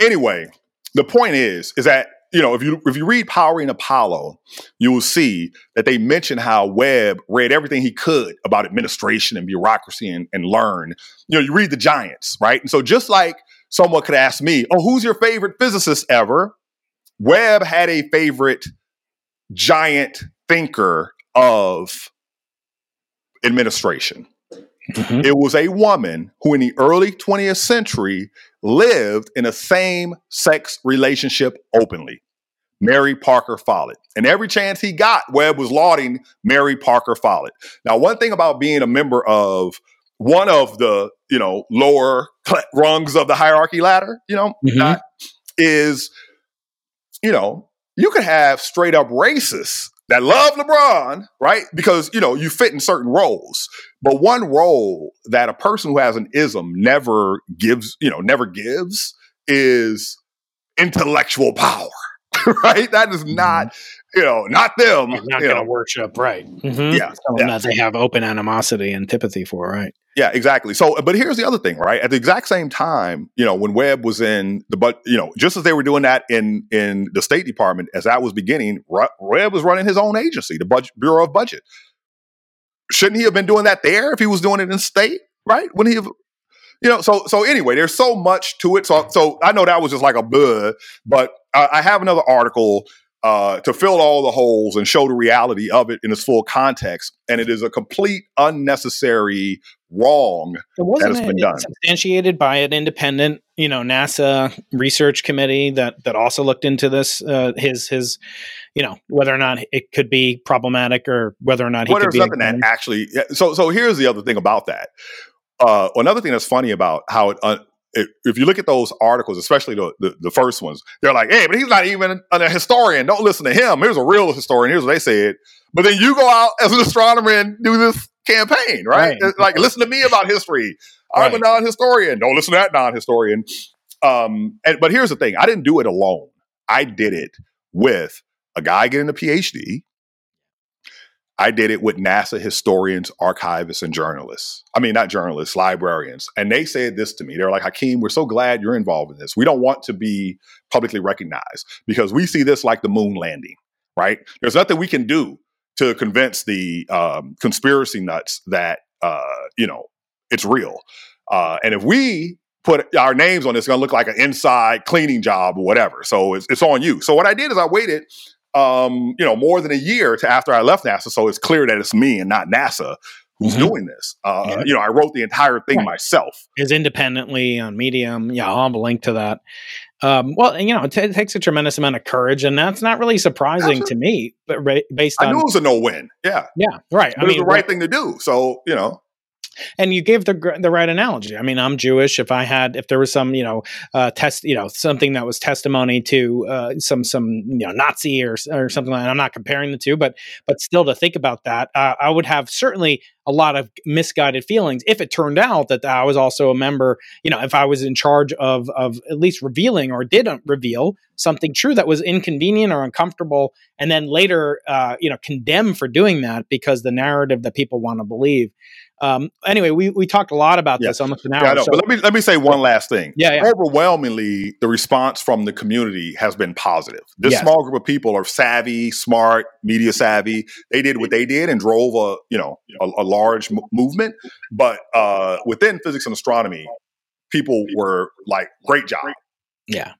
Anyway, the point is, is that you know if you if you read Powering Apollo, you will see that they mention how Webb read everything he could about administration and bureaucracy and, and learn. You know, you read the giants, right? And so just like someone could ask me, "Oh, who's your favorite physicist ever?" Webb had a favorite giant thinker of administration. Mm-hmm. It was a woman who, in the early 20th century, lived in a same sex relationship openly. Mary Parker Follett. And every chance he got, Webb was lauding Mary Parker Follett. Now, one thing about being a member of one of the, you know, lower rungs of the hierarchy ladder, you know, mm-hmm. is, you know, you could have straight up racists that love LeBron, right? Because, you know, you fit in certain roles. But one role that a person who has an ism never gives, you know, never gives is intellectual power. right? That is not, mm-hmm. You know, not them. You're not going to worship, right? Mm-hmm. Yeah, yeah. that they have open animosity and antipathy for, right? Yeah, exactly. So, but here's the other thing, right? At the exact same time, you know, when Webb was in the, but you know, just as they were doing that in in the State Department, as that was beginning, Webb was running his own agency, the budget, Bureau of Budget. Shouldn't he have been doing that there if he was doing it in state, right? When he have, you know, so so anyway, there's so much to it. So so I know that was just like a bud, but I, I have another article uh, to fill all the holes and show the reality of it in its full context. And it is a complete unnecessary wrong that has been done. Substantiated by an independent, you know, NASA research committee that that also looked into this. Uh, his his, you know, whether or not it could be problematic or whether or not he well, could be. Nothing that actually. So so here's the other thing about that. Uh, another thing that's funny about how it, uh, if you look at those articles, especially the, the, the first ones, they're like, "Hey, but he's not even a historian. Don't listen to him. Here's a real historian. Here's what they said." But then you go out as an astronomer and do this campaign, right? right. Like, listen to me about history. I'm right. a non-historian. Don't listen to that non-historian. Um, and, but here's the thing: I didn't do it alone. I did it with a guy getting a PhD I did it with NASA historians, archivists, and journalists. I mean, not journalists, librarians. And they said this to me. They're like, Hakeem, we're so glad you're involved in this. We don't want to be publicly recognized because we see this like the moon landing, right? There's nothing we can do to convince the um, conspiracy nuts that, uh, you know, it's real. Uh, and if we put our names on it, it's going to look like an inside cleaning job or whatever. So it's, it's on you. So what I did is I waited um, you know, more than a year to after I left NASA. So it's clear that it's me and not NASA who's mm-hmm. doing this. Uh, yeah. You know, I wrote the entire thing right. myself. Is independently on Medium. Yeah, I'll have a link to that. Um, well, you know, it, t- it, takes a tremendous amount of courage, and that's not really surprising to me. But ra- based on, I knew it was a no-win. Yeah, yeah, right. But I mean, the right thing to do. So you know, and you gave the the right analogy. I mean, I'm Jewish. If I had, if there was some, you know, uh, test, you know, something that was testimony to uh, some some you know Nazi or or something like. that. I'm not comparing the two, but but still to think about that, uh, I would have certainly a lot of misguided feelings if it turned out that I was also a member. You know, if I was in charge of of at least revealing or didn't reveal something true that was inconvenient or uncomfortable, and then later, uh, you know, condemn for doing that because the narrative that people want to believe. Um, anyway, we, we talked a lot about yeah. this almost an hour. Yeah, so, but let me let me say one last thing. Yeah, yeah, Overwhelmingly, the response from the community has been positive. This yes. small group of people are savvy, smart, media savvy. They did what they did and drove a you know a, a large m- movement. But uh, within physics and astronomy, people were like, "Great job." Yeah.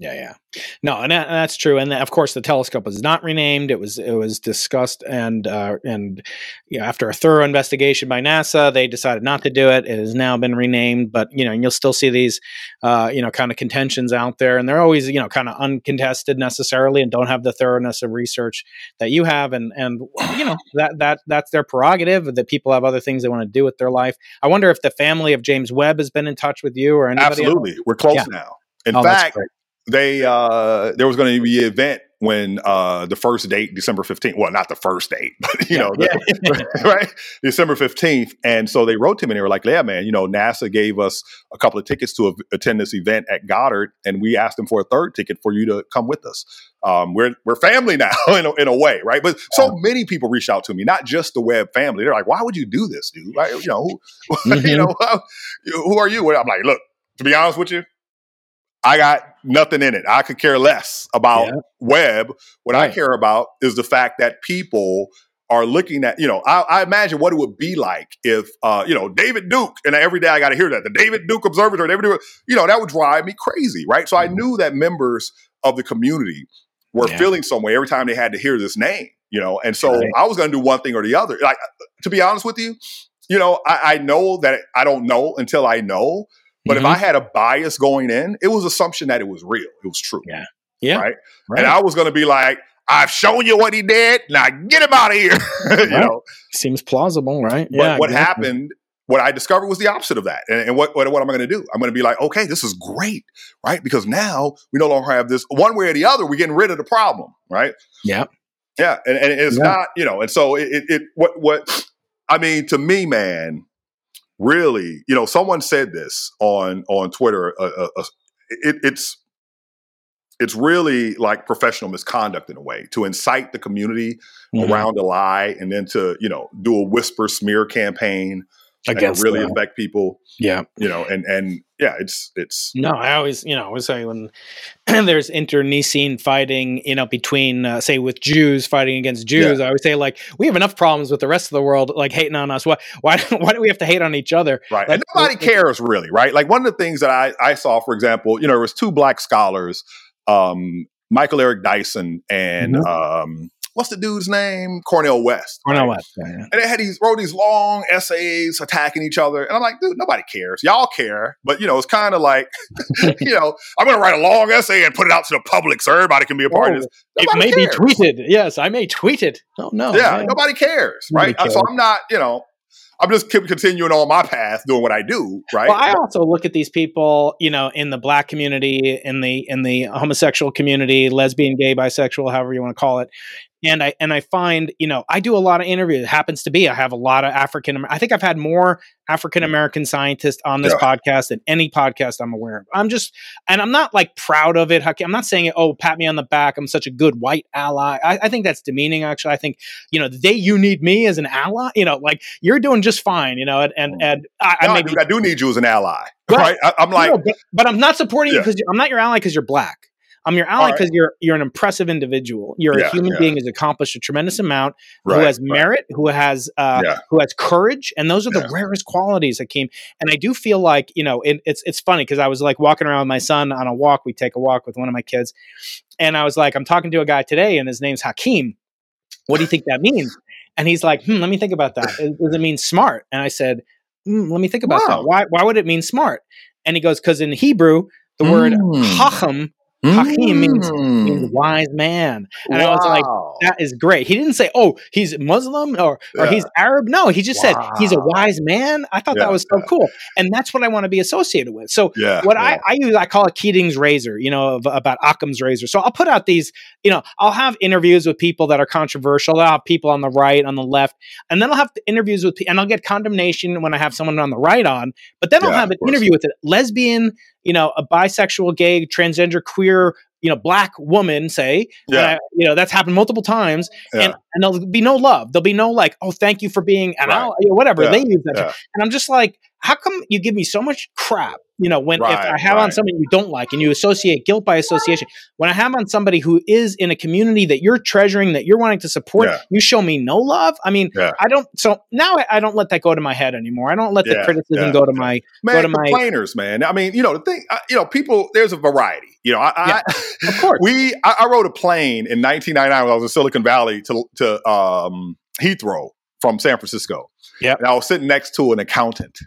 Yeah, yeah. No, and, that, and that's true. And of course, the telescope was not renamed. It was it was discussed, and uh, and you know, after a thorough investigation by NASA, they decided not to do it. It has now been renamed, but you know, you'll still see these, uh, you know, kind of contentions out there, and they're always you know kind of uncontested necessarily, and don't have the thoroughness of research that you have, and and you know that that that's their prerogative. That people have other things they want to do with their life. I wonder if the family of James Webb has been in touch with you or anybody. Absolutely, else? we're close yeah. now. In oh, fact they uh there was going to be an event when uh the first date december 15th well not the first date but you yeah, know the, right december 15th and so they wrote to me and they were like yeah man you know nasa gave us a couple of tickets to a, attend this event at goddard and we asked them for a third ticket for you to come with us. Um we're we're family now in a, in a way right? But so many people reached out to me not just the webb family they're like why would you do this dude? Right you know who, mm-hmm. you know who are you? I'm like look to be honest with you I got nothing in it. I could care less about yeah. Webb. What right. I care about is the fact that people are looking at, you know, I, I, imagine what it would be like if, uh, you know, David Duke, and every day I got to hear that the David Duke Observatory, David Duke, you know, that would drive me crazy, right? So I mm-hmm. knew that members of the community were yeah. feeling some way every time they had to hear this name, you know, and so right. I was going to do one thing or the other. Like, to be honest with you, you know, I, I know that I don't know until I know. But mm-hmm. if I had a bias going in, it was assumption that it was real, it was true. Yeah. Yeah. Right. right. And I was going to be like, I've shown you what he did. Now get him out of here. you know, seems plausible, right? But yeah, what exactly. happened? What I discovered was the opposite of that. And, and what, what, what am I going to do? I'm going to be like, okay, this is great, right? Because now we no longer have this one way or the other. We're getting rid of the problem, right? Yeah, yeah. And, and it's yeah. not, you know. And so it, it, it, what, what? I mean, to me, man, really, you know, someone said this on on Twitter. Uh, uh, uh it, it's it's really like professional misconduct in a way to incite the community mm-hmm. around a lie and then to you know do a whisper smear campaign against really them. affect people yeah you know and and yeah it's it's no i always you know i always say when there's internecine fighting you know between uh, say with jews fighting against jews yeah. i always say like we have enough problems with the rest of the world like hating on us why why, why do we have to hate on each other right like, and nobody cares really right like one of the things that i i saw for example you know there was two black scholars um, Michael Eric Dyson and mm-hmm. um, what's the dude's name? Cornel West. Cornel right? West. Yeah, yeah. And they had these wrote these long essays attacking each other, and I'm like, dude, nobody cares. Y'all care, but you know, it's kind of like, you know, I'm going to write a long essay and put it out to the public so everybody can be a part oh, of this. Nobody it may cares. be tweeted. Yes, I may tweet it. Oh no. Yeah, man. nobody cares, right? Uh, nobody cares. So I'm not, you know, I'm just continuing on my path, doing what I do, right? Well, I also look at these people, you know, in the black community, in the in the homosexual community, lesbian, gay, bisexual, however you want to call it, and I and I find you know I do a lot of interviews. It happens to be I have a lot of African. I think I've had more African American scientists on this yeah. podcast than any podcast I'm aware of. I'm just and I'm not like proud of it. I'm not saying it, oh pat me on the back. I'm such a good white ally. I, I think that's demeaning. Actually, I think you know the day you need me as an ally, you know, like you're doing just fine. You know, and and, mm. and I, no, I, maybe, I, do, I do need you as an ally. right? I, am like, but, but, I'm not supporting yeah. you because I'm not your ally because you're black. I'm your ally because right. you're you're an impressive individual. You're yeah, a human yeah. being who's accomplished a tremendous amount, right, who has merit, right. who has uh, yeah. who has courage, and those are the rarest qualities that came. And I do feel like you know it, it's it's funny because I was like walking around with my son on a walk. We take a walk with one of my kids, and I was like, I'm talking to a guy today, and his name's Hakeem. What do you think that means? And he's like, hmm, let me think about that. Does it mean smart? And I said, hmm, let me think about wow. that. Why why would it mean smart? And he goes, because in Hebrew, the mm. word hacham Hakim means, means mm. wise man. And wow. I was like, that is great. He didn't say, oh, he's Muslim or, or he's Arab. No, he just wow. said he's a wise man. I thought yeah, that was so yeah. cool. And that's what I want to be associated with. So what I, I use, I call it Keating's razor, you know, of, about Occam's razor. So I'll put out these, you know, I'll have interviews with people that are controversial. I'll have people on the right, on the left, and then I'll have interviews with, and I'll get condemnation when I have someone on the right on, but then I'll have an interview with a lesbian, you know, a bisexual, gay, transgender, queer, you know, black woman, say, yeah. you know, that's happened multiple times, yeah. and, and there'll be no love. There'll be no like, oh, thank you for being an right. you know, whatever. Yeah. They use that, and I'm just like, how come you give me so much crap you know, when right, if I have right. on somebody you don't like and you associate guilt by association, when I have on somebody who is in a community that you're treasuring, that you're wanting to support, yeah. you show me no love. I mean, yeah. I don't. So now I, I, don't let that go to my head anymore. I don't let yeah, the criticism go to my man, go to my complainers, man. I mean, you know, the thing, you know, people. There's a variety. You know, I, I of course we. I, wrote a plane in 1999 when I was in Silicon Valley to to um, Heathrow from San Francisco. Yeah, and I was sitting next to an accountant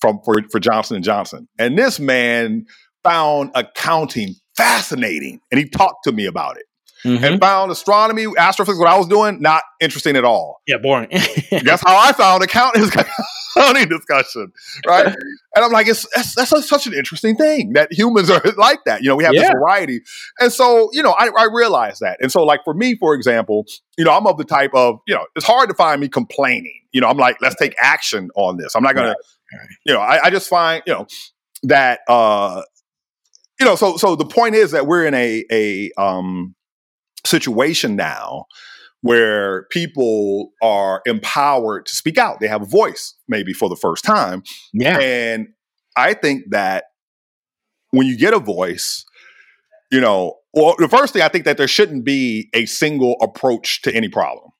from for, for Johnson and Johnson. And this man found accounting fascinating, and he talked to me about it. Mm-hmm. And found astronomy, astrophysics, what I was doing, not interesting at all. Yeah, boring. That's how I found accounting accounting discussion, right? and I'm like, it's that's, that's such an interesting thing that humans are like that. You know, we have yeah. this variety, and so you know, I, I realize that. And so, like for me, for example, you know, I'm of the type of you know, it's hard to find me complaining. You know, I'm like, let's take action on this. I'm not gonna. Right you know, I, I just find, you know, that uh you know, so so the point is that we're in a a um situation now where people are empowered to speak out. They have a voice maybe for the first time. Yeah. And I think that when you get a voice, you know, well, the first thing I think that there shouldn't be a single approach to any problem.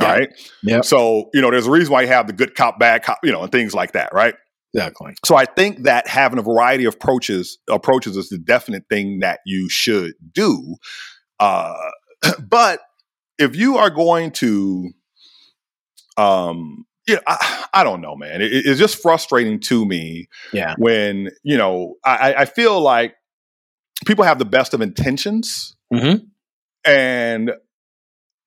All right. Yeah. So, you know, there's a reason why you have the good cop, bad cop, you know, and things like that, right? Exactly. So I think that having a variety of approaches approaches is the definite thing that you should do. Uh, but if you are going to, um, yeah, I, I don't know, man. It, it's just frustrating to me. Yeah. When you know, I, I feel like people have the best of intentions, mm-hmm. and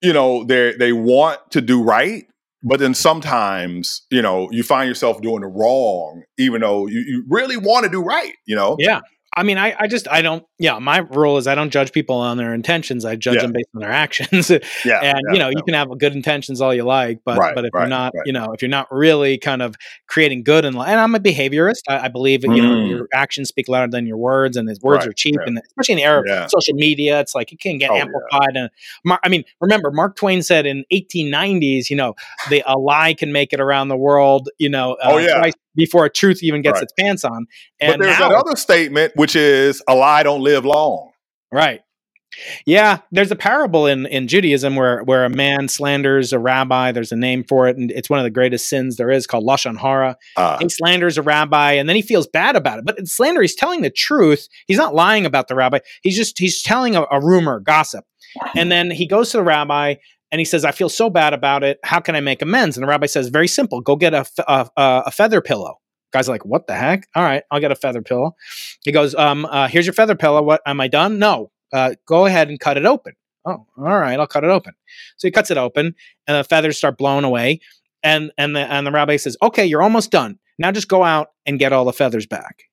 you know they they want to do right, but then sometimes you know you find yourself doing the wrong, even though you, you really want to do right. You know. Yeah. I mean, I, I just I don't. Yeah, my rule is I don't judge people on their intentions. I judge Yeah. them based on their actions. yeah, and yeah, you know, yeah. you can have good intentions all you like, but Right, but if right, you're not, right. you know, if you're not really kind of creating good in life, and I'm a behaviorist, I, I believe that, you know Mm. your actions speak louder than your words, and his words are cheap, and especially in the era of social media, it's like it can get Oh, amplified. And I mean, remember Mark Twain said in 1890s, you know, the a lie can make it around the world, you know, uh, Oh, yeah. twice before a truth even gets Right. its pants on. But And there's now, that other statement, which is a lie don't live long. Right. Yeah, there's a parable in, in Judaism where, where a man slanders a rabbi. There's a name for it, and it's one of the greatest sins there is called lashon hara. Uh, He slanders a rabbi, and then he feels bad about it. But in slander, he's telling the truth. He's not lying about the rabbi. He's just he's telling a, a rumor, gossip. And then he goes to the rabbi and he says, "I feel so bad about it. How can I make amends?" And the rabbi says, "Very simple. Go get a a feather pillow." Guy's like, "What the heck? All right, I'll get a feather pillow." He goes, um, uh, "Here's your feather pillow. What am I done? No. Uh, go ahead and cut it open." Oh, all right, I'll cut it open. So he cuts it open, and the feathers start blowing away. And and the and the rabbi says, "Okay, you're almost done. Now just go out and get all the feathers back."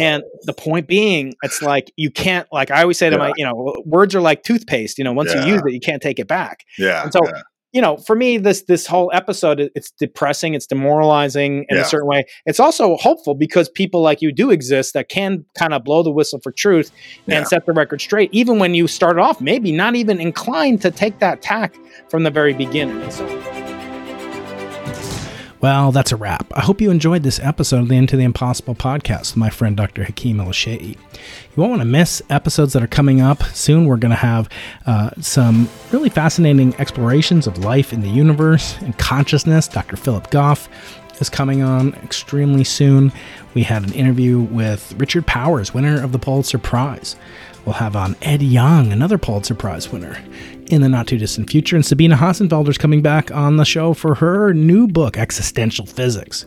And the point being, it's like you can't like I always say to my, you know, words are like toothpaste. You know, once Yeah. you use it, you can't take it back. yeah. And so, yeah. you know, for me, this this whole episode, it's depressing, it's demoralizing in Yeah. a certain way. It's also hopeful because people like you do exist that can kind of blow the whistle for truth Yeah. and set the record straight, even when you start off maybe not even inclined to take that tack from the very beginning. So- Well, that's a wrap. I hope you enjoyed this episode of the Into the Impossible podcast with my friend Dr. Hakeem Oluseyi. You won't want to miss episodes that are coming up soon. We're going to have uh, some really fascinating explorations of life in the universe and consciousness. Dr. Philip Goff is coming on extremely soon. We had an interview with Richard Powers, winner of the Pulitzer Prize. We'll have on Ed Yong, another Pulitzer Prize winner, in the not too distant future. And Sabine Hossenfelder's coming back on the show for her new book, Existential Physics.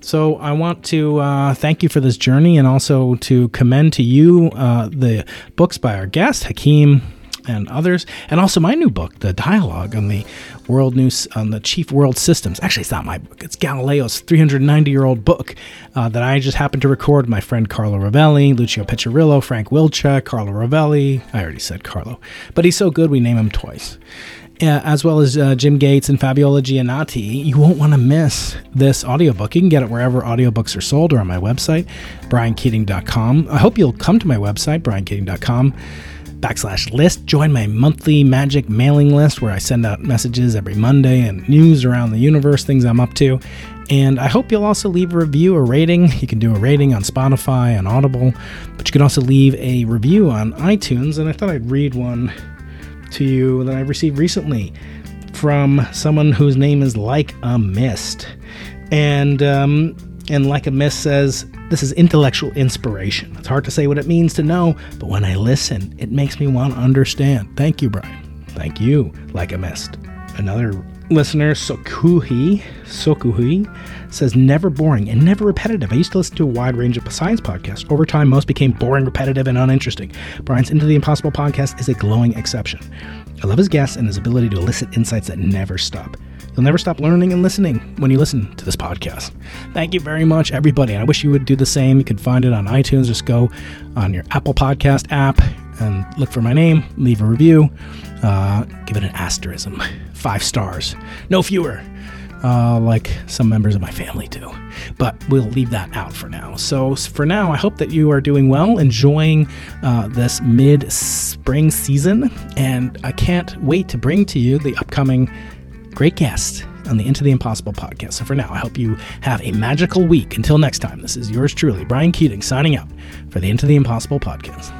So I want to uh, thank you for this journey and also to commend to you uh, the books by our guest, Hakeem and others, and also my new book, The Dialogue on the World News on the Chief World Systems. Actually, it's not my book; it's Galileo's 390-year-old book uh, that I just happened to record. My friend Carlo Rovelli, Lucio Piccirillo, Frank Wilczek, Carlo Rovelli. I already said Carlo, but he's so good we name him twice. Uh, as well as uh, Jim Gates and Fabiola Gianotti. You won't want to miss this audiobook. You can get it wherever audiobooks are sold or on my website, briankeating.com. I hope you'll come to my website, briankeating.com backslash list. Join my monthly magic mailing list where I send out messages every Monday and news around the universe, things I'm up to. And I hope you'll also leave a review or rating. You can do a rating on Spotify, on Audible, but you can also leave a review on iTunes. And I thought I'd read one to you that I received recently from someone whose name is Like a Mist. And um, and Like a Mist says, This is intellectual inspiration. It's hard to say what it means to know, but when I listen, it makes me want to understand. Thank you, Brian. Thank you, Like a Mist. Another listener, Sokuhi, Sokuhi, says never boring and never repetitive. I used to listen to a wide range of science podcasts. Over time, most became boring, repetitive, and uninteresting. Brian's Into the Impossible podcast is a glowing exception. I love his guests and his ability to elicit insights that never stop. You'll never stop learning and listening when you listen to this podcast. Thank you very much, everybody. I wish you would do the same. You can find it on iTunes. Just go on your Apple Podcast app and look for my name, leave a review, uh, give it an asterism, five stars, no fewer, uh, like some members of my family do. But we'll leave that out for now. So for now, I hope that you are doing well, enjoying uh, this mid spring season, and I can't wait to bring to you the upcoming great guest on the Into the Impossible podcast. So for now, I hope you have a magical week. Until next time, this is yours truly, Brian Keating, signing out for the Into the Impossible podcast.